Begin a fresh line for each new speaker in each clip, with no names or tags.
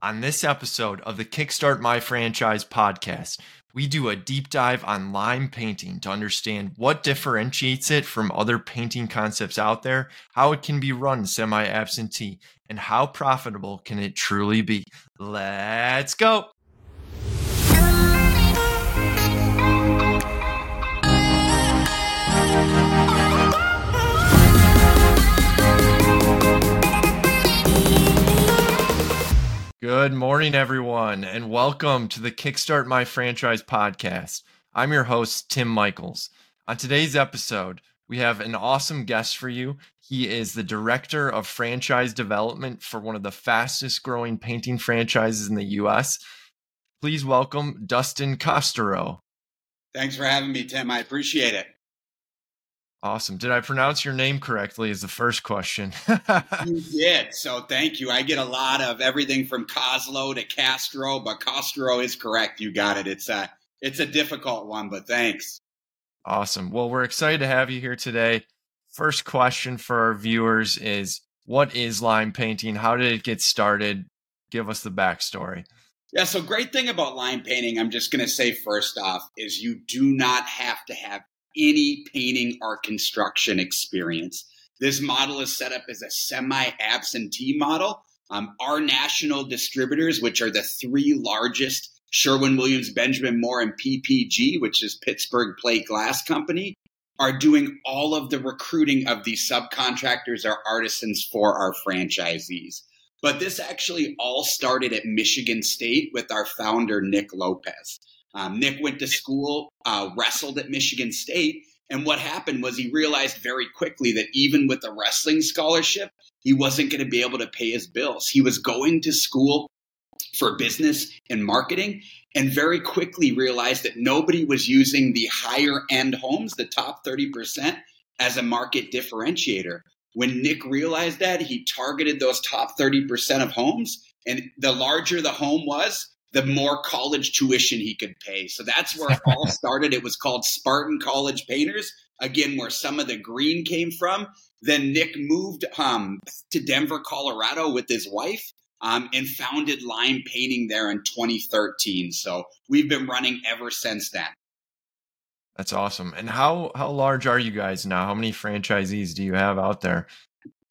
On this episode of the Kickstart My Franchise podcast, we do a deep dive on lime painting to understand what differentiates it from other painting concepts out there, how it can be run semi absentee, and how profitable can it truly be. Let's go. Good morning, everyone, and welcome to the Kickstart My Franchise podcast. I'm your host, Tim Michaels. On today's episode, we have an awesome guest for you. He is the director of franchise development for one of the fastest growing painting franchises in the US. Please welcome Dustin Costero.
Thanks for having me, Tim. I appreciate it.
Awesome. Did I pronounce your name correctly? Is the first question.
you did. So thank you. I get a lot of everything from Coslow to Castro, but Castro is correct. You got it. It's a it's a difficult one, but thanks.
Awesome. Well, we're excited to have you here today. First question for our viewers is what is lime painting? How did it get started? Give us the backstory.
Yeah, so great thing about lime painting, I'm just going to say first off, is you do not have to have any painting or construction experience. This model is set up as a semi absentee model. Um, our national distributors, which are the three largest Sherwin Williams, Benjamin Moore, and PPG, which is Pittsburgh Plate Glass Company, are doing all of the recruiting of these subcontractors or artisans for our franchisees. But this actually all started at Michigan State with our founder, Nick Lopez. Um, Nick went to school, uh, wrestled at Michigan State. And what happened was he realized very quickly that even with a wrestling scholarship, he wasn't going to be able to pay his bills. He was going to school for business and marketing and very quickly realized that nobody was using the higher end homes, the top 30%, as a market differentiator. When Nick realized that, he targeted those top 30% of homes. And the larger the home was, the more college tuition he could pay. So that's where it all started. It was called Spartan College Painters, again, where some of the green came from. Then Nick moved um, to Denver, Colorado with his wife um, and founded Lime Painting there in 2013. So we've been running ever since then.
That's awesome. And how how large are you guys now? How many franchisees do you have out there?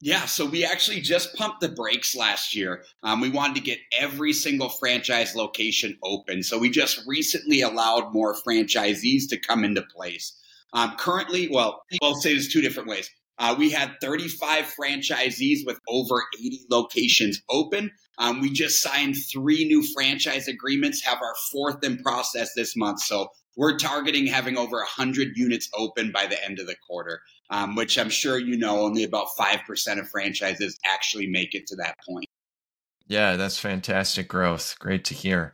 Yeah, so we actually just pumped the brakes last year. Um, we wanted to get every single franchise location open. So we just recently allowed more franchisees to come into place. Um, currently, well, I'll say this two different ways. Uh, we had 35 franchisees with over 80 locations open. Um, we just signed three new franchise agreements, have our fourth in process this month. So we're targeting having over 100 units open by the end of the quarter, um, which I'm sure you know only about 5% of franchises actually make it to that point.
Yeah, that's fantastic growth. Great to hear.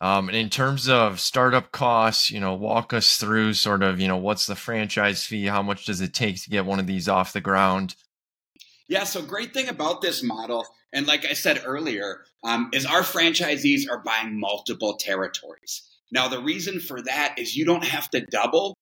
Um, and in terms of startup costs, you know, walk us through sort of, you know, what's the franchise fee? How much does it take to get one of these off the ground?
Yeah, so great thing about this model, and like I said earlier, um, is our franchisees are buying multiple territories. Now, the reason for that is you don't have to double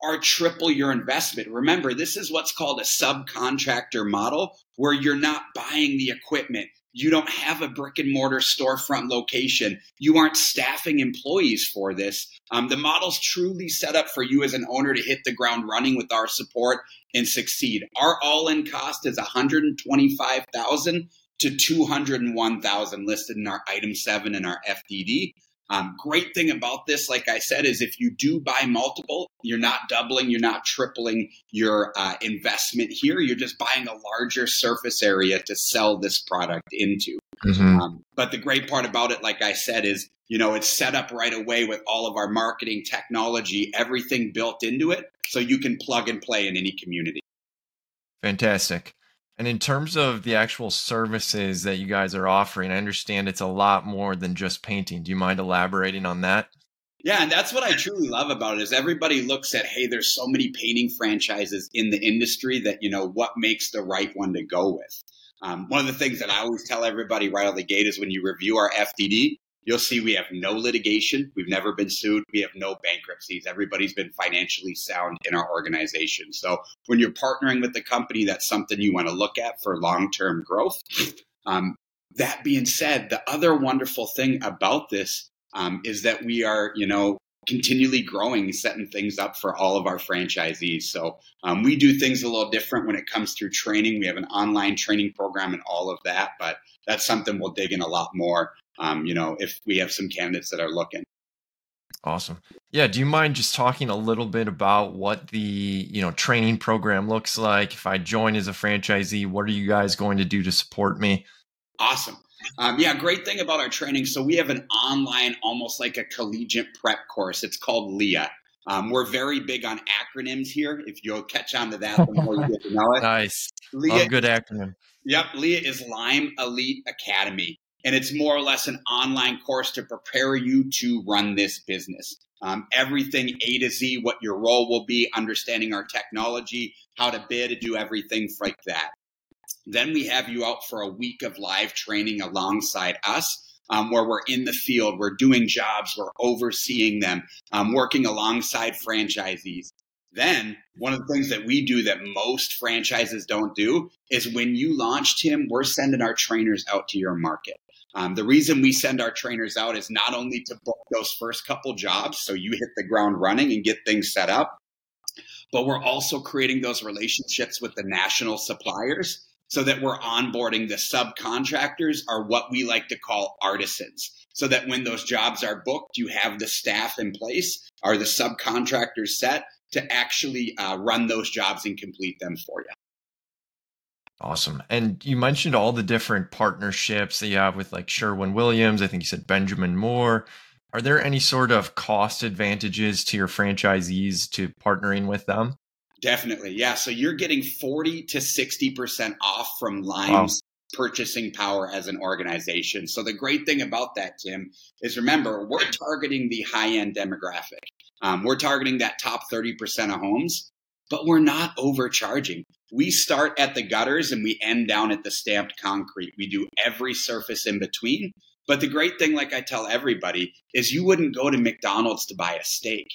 or triple your investment. Remember, this is what's called a subcontractor model where you're not buying the equipment. You don't have a brick and mortar storefront location. You aren't staffing employees for this. Um, the model's truly set up for you as an owner to hit the ground running with our support and succeed. Our all-in cost is 125,000 to 201,000 listed in our item 7 in our FDD. Um, great thing about this, like I said, is if you do buy multiple, you're not doubling, you're not tripling your uh, investment here. You're just buying a larger surface area to sell this product into. Mm-hmm. Um, but the great part about it, like I said, is you know it's set up right away with all of our marketing technology, everything built into it, so you can plug and play in any community.
Fantastic. And in terms of the actual services that you guys are offering, I understand it's a lot more than just painting. Do you mind elaborating on that?
Yeah, and that's what I truly love about it is everybody looks at, hey, there's so many painting franchises in the industry that, you know, what makes the right one to go with. Um, one of the things that I always tell everybody right out the gate is when you review our FDD, You'll see we have no litigation. We've never been sued. We have no bankruptcies. Everybody's been financially sound in our organization. So when you're partnering with the company, that's something you want to look at for long term growth. Um, that being said, the other wonderful thing about this um, is that we are, you know, continually growing, setting things up for all of our franchisees. So um, we do things a little different when it comes through training. We have an online training program and all of that, but that's something we'll dig in a lot more. Um, you know, if we have some candidates that are looking.
Awesome. Yeah. Do you mind just talking a little bit about what the you know training program looks like? If I join as a franchisee, what are you guys going to do to support me?
Awesome. Um, yeah, great thing about our training. So we have an online, almost like a collegiate prep course. It's called LEAA. Um, we're very big on acronyms here. If you'll catch on to that, the more you get to know it.
nice. LEAA, good acronym.
Yep. LEAA is Lime Elite Academy. And it's more or less an online course to prepare you to run this business. Um, everything A to Z, what your role will be, understanding our technology, how to bid, to do everything like that. Then we have you out for a week of live training alongside us. Um, where we're in the field, we're doing jobs, we're overseeing them, um, working alongside franchisees. Then, one of the things that we do that most franchises don't do is when you launch, Tim, we're sending our trainers out to your market. Um, the reason we send our trainers out is not only to book those first couple jobs so you hit the ground running and get things set up, but we're also creating those relationships with the national suppliers so that we're onboarding the subcontractors are what we like to call artisans. So that when those jobs are booked you have the staff in place are the subcontractors set to actually uh, run those jobs and complete them for you
awesome. And you mentioned all the different partnerships that you have with like sherwin williams i think you said benjamin moore. Are there any sort of cost advantages to your franchisees to partnering with them
Definitely. Yeah. So you're getting 40 to 60% off from Lime's wow. purchasing power as an organization. So the great thing about that, Tim, is remember, we're targeting the high end demographic. Um, we're targeting that top 30% of homes, but we're not overcharging. We start at the gutters and we end down at the stamped concrete. We do every surface in between. But the great thing, like I tell everybody, is you wouldn't go to McDonald's to buy a steak.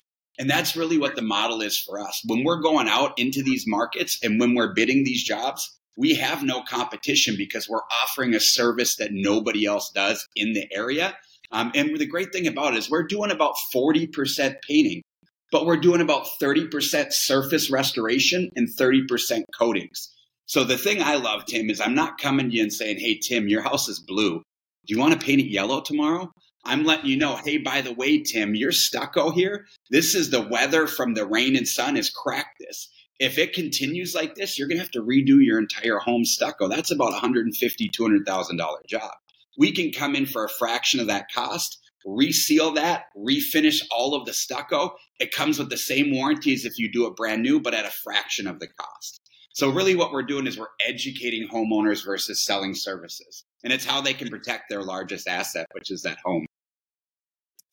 And that's really what the model is for us. When we're going out into these markets and when we're bidding these jobs, we have no competition because we're offering a service that nobody else does in the area. Um, and the great thing about it is we're doing about 40% painting, but we're doing about 30% surface restoration and 30% coatings. So the thing I love, Tim, is I'm not coming to you and saying, hey, Tim, your house is blue. Do you want to paint it yellow tomorrow? I'm letting you know, hey, by the way, Tim, your stucco here, this is the weather from the rain and sun has cracked this. If it continues like this, you're going to have to redo your entire home stucco. That's about $150,000, $200,000 job. We can come in for a fraction of that cost, reseal that, refinish all of the stucco. It comes with the same warranties if you do it brand new, but at a fraction of the cost. So, really, what we're doing is we're educating homeowners versus selling services. And it's how they can protect their largest asset, which is that home.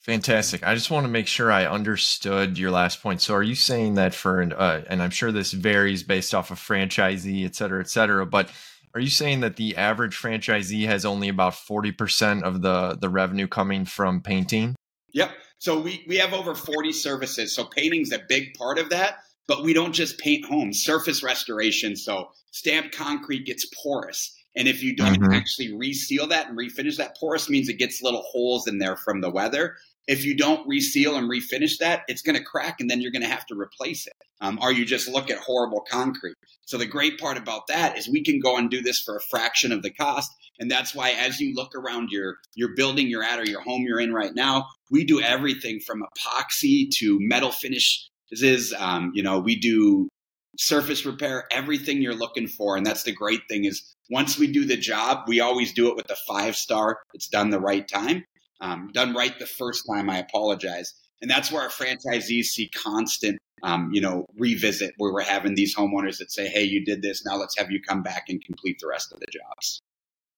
Fantastic. I just want to make sure I understood your last point. So, are you saying that for, uh, and I'm sure this varies based off of franchisee, et cetera, et cetera, but are you saying that the average franchisee has only about 40% of the, the revenue coming from painting?
Yep. So, we, we have over 40 services. So, painting's a big part of that, but we don't just paint homes, surface restoration. So, stamped concrete gets porous. And if you don't mm-hmm. actually reseal that and refinish that, porous means it gets little holes in there from the weather. If you don't reseal and refinish that, it's going to crack and then you're going to have to replace it. Um, or you just look at horrible concrete. So the great part about that is we can go and do this for a fraction of the cost. And that's why as you look around your, your building you're at or your home you're in right now, we do everything from epoxy to metal finishes. Um, you know, we do surface repair, everything you're looking for. And that's the great thing is once we do the job, we always do it with a five star. It's done the right time um, done right the first time. I apologize. And that's where our franchisees see constant, um, you know, revisit where we're having these homeowners that say, "Hey, you did this. Now let's have you come back and complete the rest of the jobs."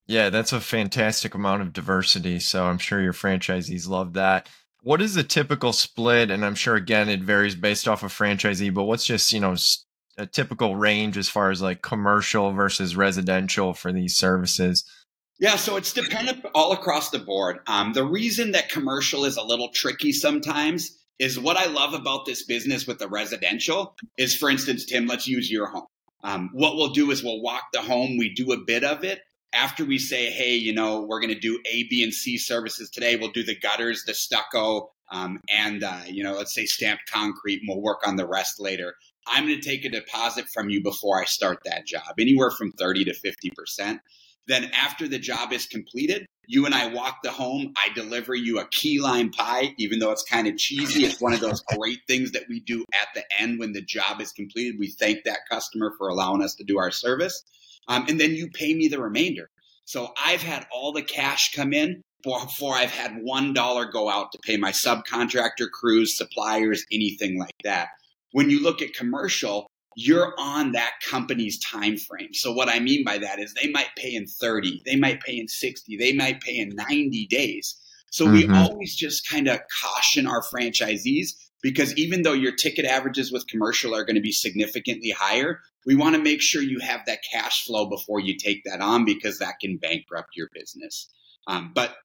Yeah, that's a fantastic amount of diversity. So I'm sure your franchisees love that. What is the typical split? And I'm sure again it varies based off of franchisee, but what's just you know a typical range as far as like commercial versus residential for these services?
Yeah, so it's dependent all across the board. Um, the reason that commercial is a little tricky sometimes is what I love about this business with the residential is, for instance, Tim, let's use your home. Um, what we'll do is we'll walk the home, we do a bit of it, after we say, hey, you know, we're going to do A, B, and C services today, we'll do the gutters, the stucco, um, and, uh, you know, let's say stamped concrete, and we'll work on the rest later. I'm going to take a deposit from you before I start that job, anywhere from 30 to 50%. Then, after the job is completed, you and I walk the home. I deliver you a key lime pie, even though it's kind of cheesy. It's one of those great things that we do at the end when the job is completed. We thank that customer for allowing us to do our service. Um, and then you pay me the remainder. So I've had all the cash come in before I've had one dollar go out to pay my subcontractor crews, suppliers, anything like that. When you look at commercial, you're on that company's time frame. So what I mean by that is they might pay in 30, they might pay in 60, they might pay in 90 days. So mm-hmm. we always just kind of caution our franchisees because even though your ticket averages with commercial are going to be significantly higher, we want to make sure you have that cash flow before you take that on because that can bankrupt your business. Um, but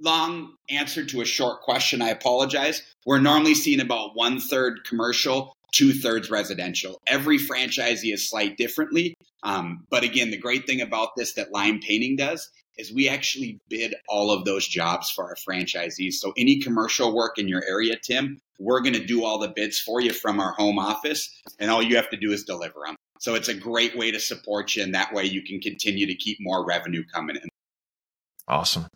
long answer to a short question, I apologize. We're normally seeing about one third commercial, two thirds residential. Every franchisee is slight differently. Um, but again, the great thing about this that Lime Painting does is we actually bid all of those jobs for our franchisees. So any commercial work in your area, Tim, we're going to do all the bids for you from our home office, and all you have to do is deliver them. So it's a great way to support you, and that way you can continue to keep more revenue coming in.
Awesome.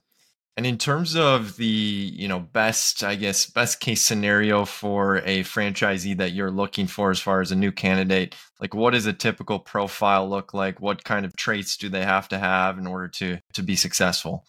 And in terms of the, you know, best, I guess, best case scenario for a franchisee that you're looking for as far as a new candidate, like what does a typical profile look like? What kind of traits do they have to have in order to to be successful?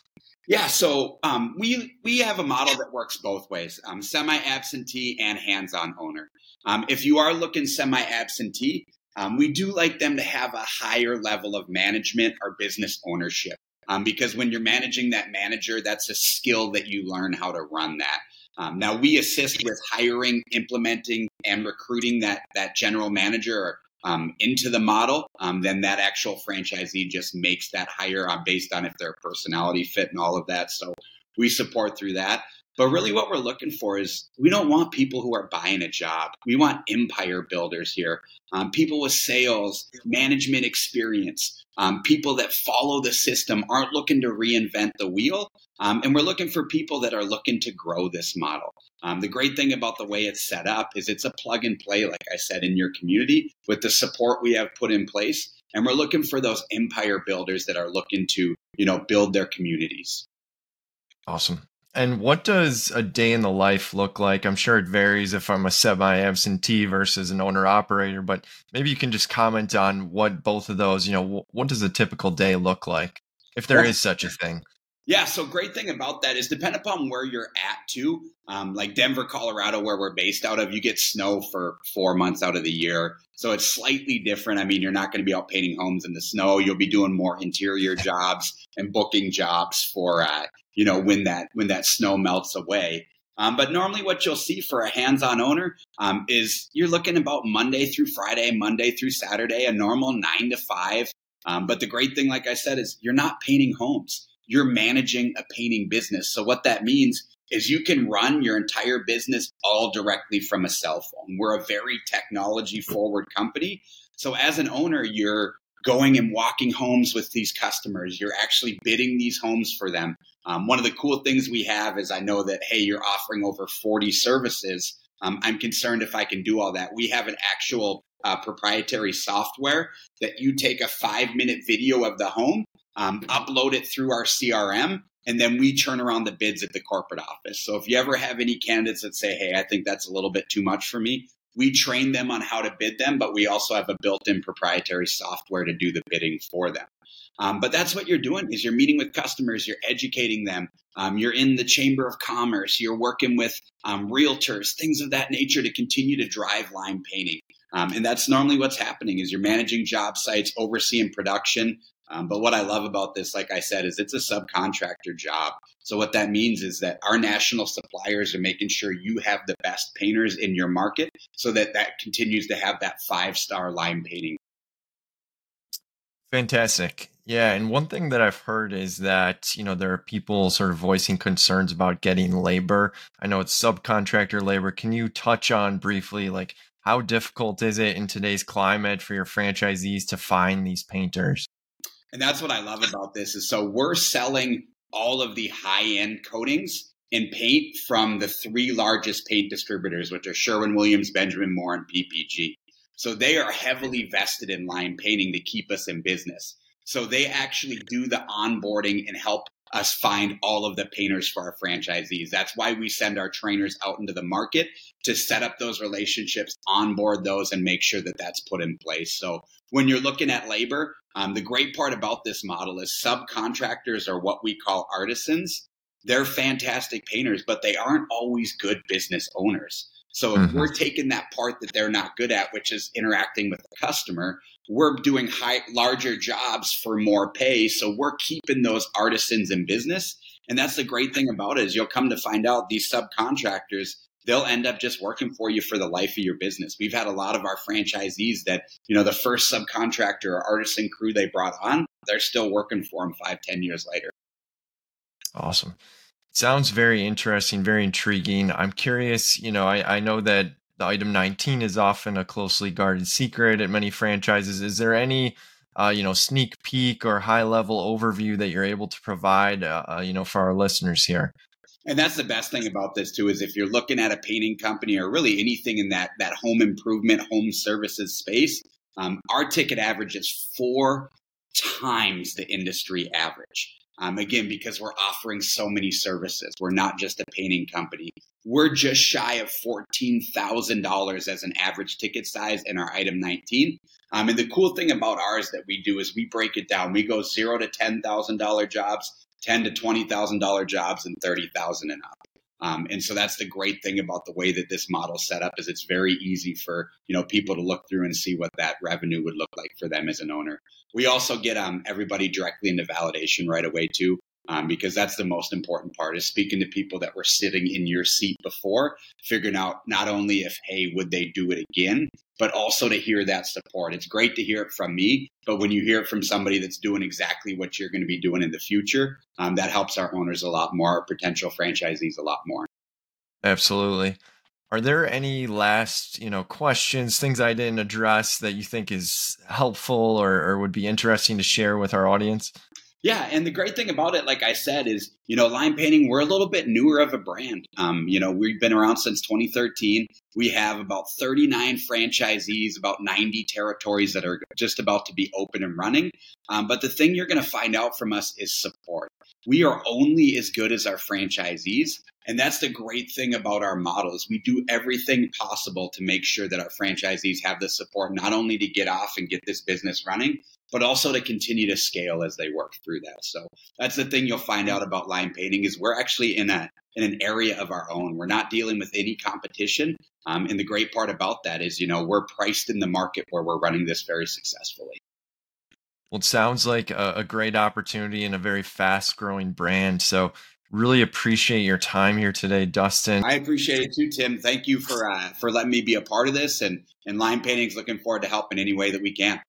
Yeah, so um, we we have a model that works both ways: um, semi-absentee and hands-on owner. Um, if you are looking semi-absentee, um, we do like them to have a higher level of management or business ownership. Um, because when you're managing that manager, that's a skill that you learn how to run that. Um, now we assist with hiring, implementing, and recruiting that that general manager um, into the model. Um, then that actual franchisee just makes that hire uh, based on if their personality fit and all of that. So we support through that. But really, what we're looking for is we don't want people who are buying a job. We want empire builders here, um, people with sales, management experience, um, people that follow the system, aren't looking to reinvent the wheel. Um, and we're looking for people that are looking to grow this model. Um, the great thing about the way it's set up is it's a plug and play, like I said, in your community with the support we have put in place. And we're looking for those empire builders that are looking to, you know, build their communities.
Awesome. And what does a day in the life look like? I'm sure it varies if I'm a semi absentee versus an owner operator, but maybe you can just comment on what both of those, you know, what does a typical day look like if there is such a thing?
Yeah, so great thing about that is depend upon where you're at too. Um, like Denver, Colorado, where we're based out of, you get snow for four months out of the year. So it's slightly different. I mean, you're not going to be out painting homes in the snow. You'll be doing more interior jobs and booking jobs for uh, you know when that when that snow melts away. Um, but normally, what you'll see for a hands-on owner um, is you're looking about Monday through Friday, Monday through Saturday, a normal nine to five. Um, but the great thing, like I said, is you're not painting homes. You're managing a painting business. So what that means is you can run your entire business all directly from a cell phone. We're a very technology forward company. So as an owner, you're going and walking homes with these customers. You're actually bidding these homes for them. Um, one of the cool things we have is I know that, hey, you're offering over 40 services. Um, I'm concerned if I can do all that. We have an actual uh, proprietary software that you take a five minute video of the home, um, upload it through our CRM, and then we turn around the bids at the corporate office. So if you ever have any candidates that say, hey, I think that's a little bit too much for me, we train them on how to bid them, but we also have a built-in proprietary software to do the bidding for them. Um, but that's what you're doing is you're meeting with customers, you're educating them, um, you're in the chamber of commerce, you're working with um, realtors, things of that nature to continue to drive lime painting. Um, and that's normally what's happening is you're managing job sites, overseeing production, um, but what I love about this, like I said, is it's a subcontractor job. So what that means is that our national suppliers are making sure you have the best painters in your market, so that that continues to have that five star lime painting.
Fantastic. Yeah, and one thing that I've heard is that, you know, there are people sort of voicing concerns about getting labor. I know it's subcontractor labor. Can you touch on briefly like how difficult is it in today's climate for your franchisees to find these painters?
And that's what I love about this is so we're selling all of the high end coatings and paint from the three largest paint distributors, which are Sherwin Williams, Benjamin Moore, and PPG. So they are heavily vested in lime painting to keep us in business. So they actually do the onboarding and help us find all of the painters for our franchisees. That's why we send our trainers out into the market to set up those relationships, onboard those, and make sure that that's put in place. So when you're looking at labor, um, the great part about this model is subcontractors are what we call artisans. They're fantastic painters, but they aren't always good business owners. So if mm-hmm. we're taking that part that they're not good at, which is interacting with the customer, we're doing high, larger jobs for more pay. So we're keeping those artisans in business. And that's the great thing about it is you'll come to find out these subcontractors, they'll end up just working for you for the life of your business. We've had a lot of our franchisees that, you know, the first subcontractor or artisan crew they brought on, they're still working for them five, ten years later.
Awesome. Sounds very interesting, very intriguing. I'm curious, you know, I, I know that the item 19 is often a closely guarded secret at many franchises. Is there any, uh, you know, sneak peek or high level overview that you're able to provide, uh, uh, you know, for our listeners here?
And that's the best thing about this too is if you're looking at a painting company or really anything in that that home improvement, home services space, um, our ticket average is four times the industry average. Um, again, because we're offering so many services. We're not just a painting company. We're just shy of $14,000 as an average ticket size in our item 19. Um, and the cool thing about ours that we do is we break it down. We go zero to $10,000 jobs, 10 to $20,000 jobs, and 30,000 and up. Um, and so that's the great thing about the way that this model set up is it's very easy for you know people to look through and see what that revenue would look like for them as an owner. We also get um, everybody directly into validation right away too, um, because that's the most important part is speaking to people that were sitting in your seat before, figuring out not only if hey would they do it again, but also to hear that support. It's great to hear it from me, but when you hear it from somebody that's doing exactly what you're going to be doing in the future, um, that helps our owners a lot more, our potential franchisees a lot more.
Absolutely. Are there any last, you know, questions, things I didn't address that you think is helpful or, or would be interesting to share with our audience?
Yeah, and the great thing about it, like I said, is you know, lime painting. We're a little bit newer of a brand. Um, you know, we've been around since 2013. We have about 39 franchisees, about 90 territories that are just about to be open and running. Um, but the thing you're going to find out from us is support. We are only as good as our franchisees. And that's the great thing about our models. We do everything possible to make sure that our franchisees have the support, not only to get off and get this business running, but also to continue to scale as they work through that. So that's the thing you'll find out about lime painting is we're actually in a in an area of our own. We're not dealing with any competition. Um, and the great part about that is, you know, we're priced in the market where we're running this very successfully.
Well, it sounds like a, a great opportunity and a very fast growing brand. So really appreciate your time here today, Dustin.
I appreciate it too, Tim. Thank you for uh, for letting me be a part of this and and lime paintings. Looking forward to helping any way that we can.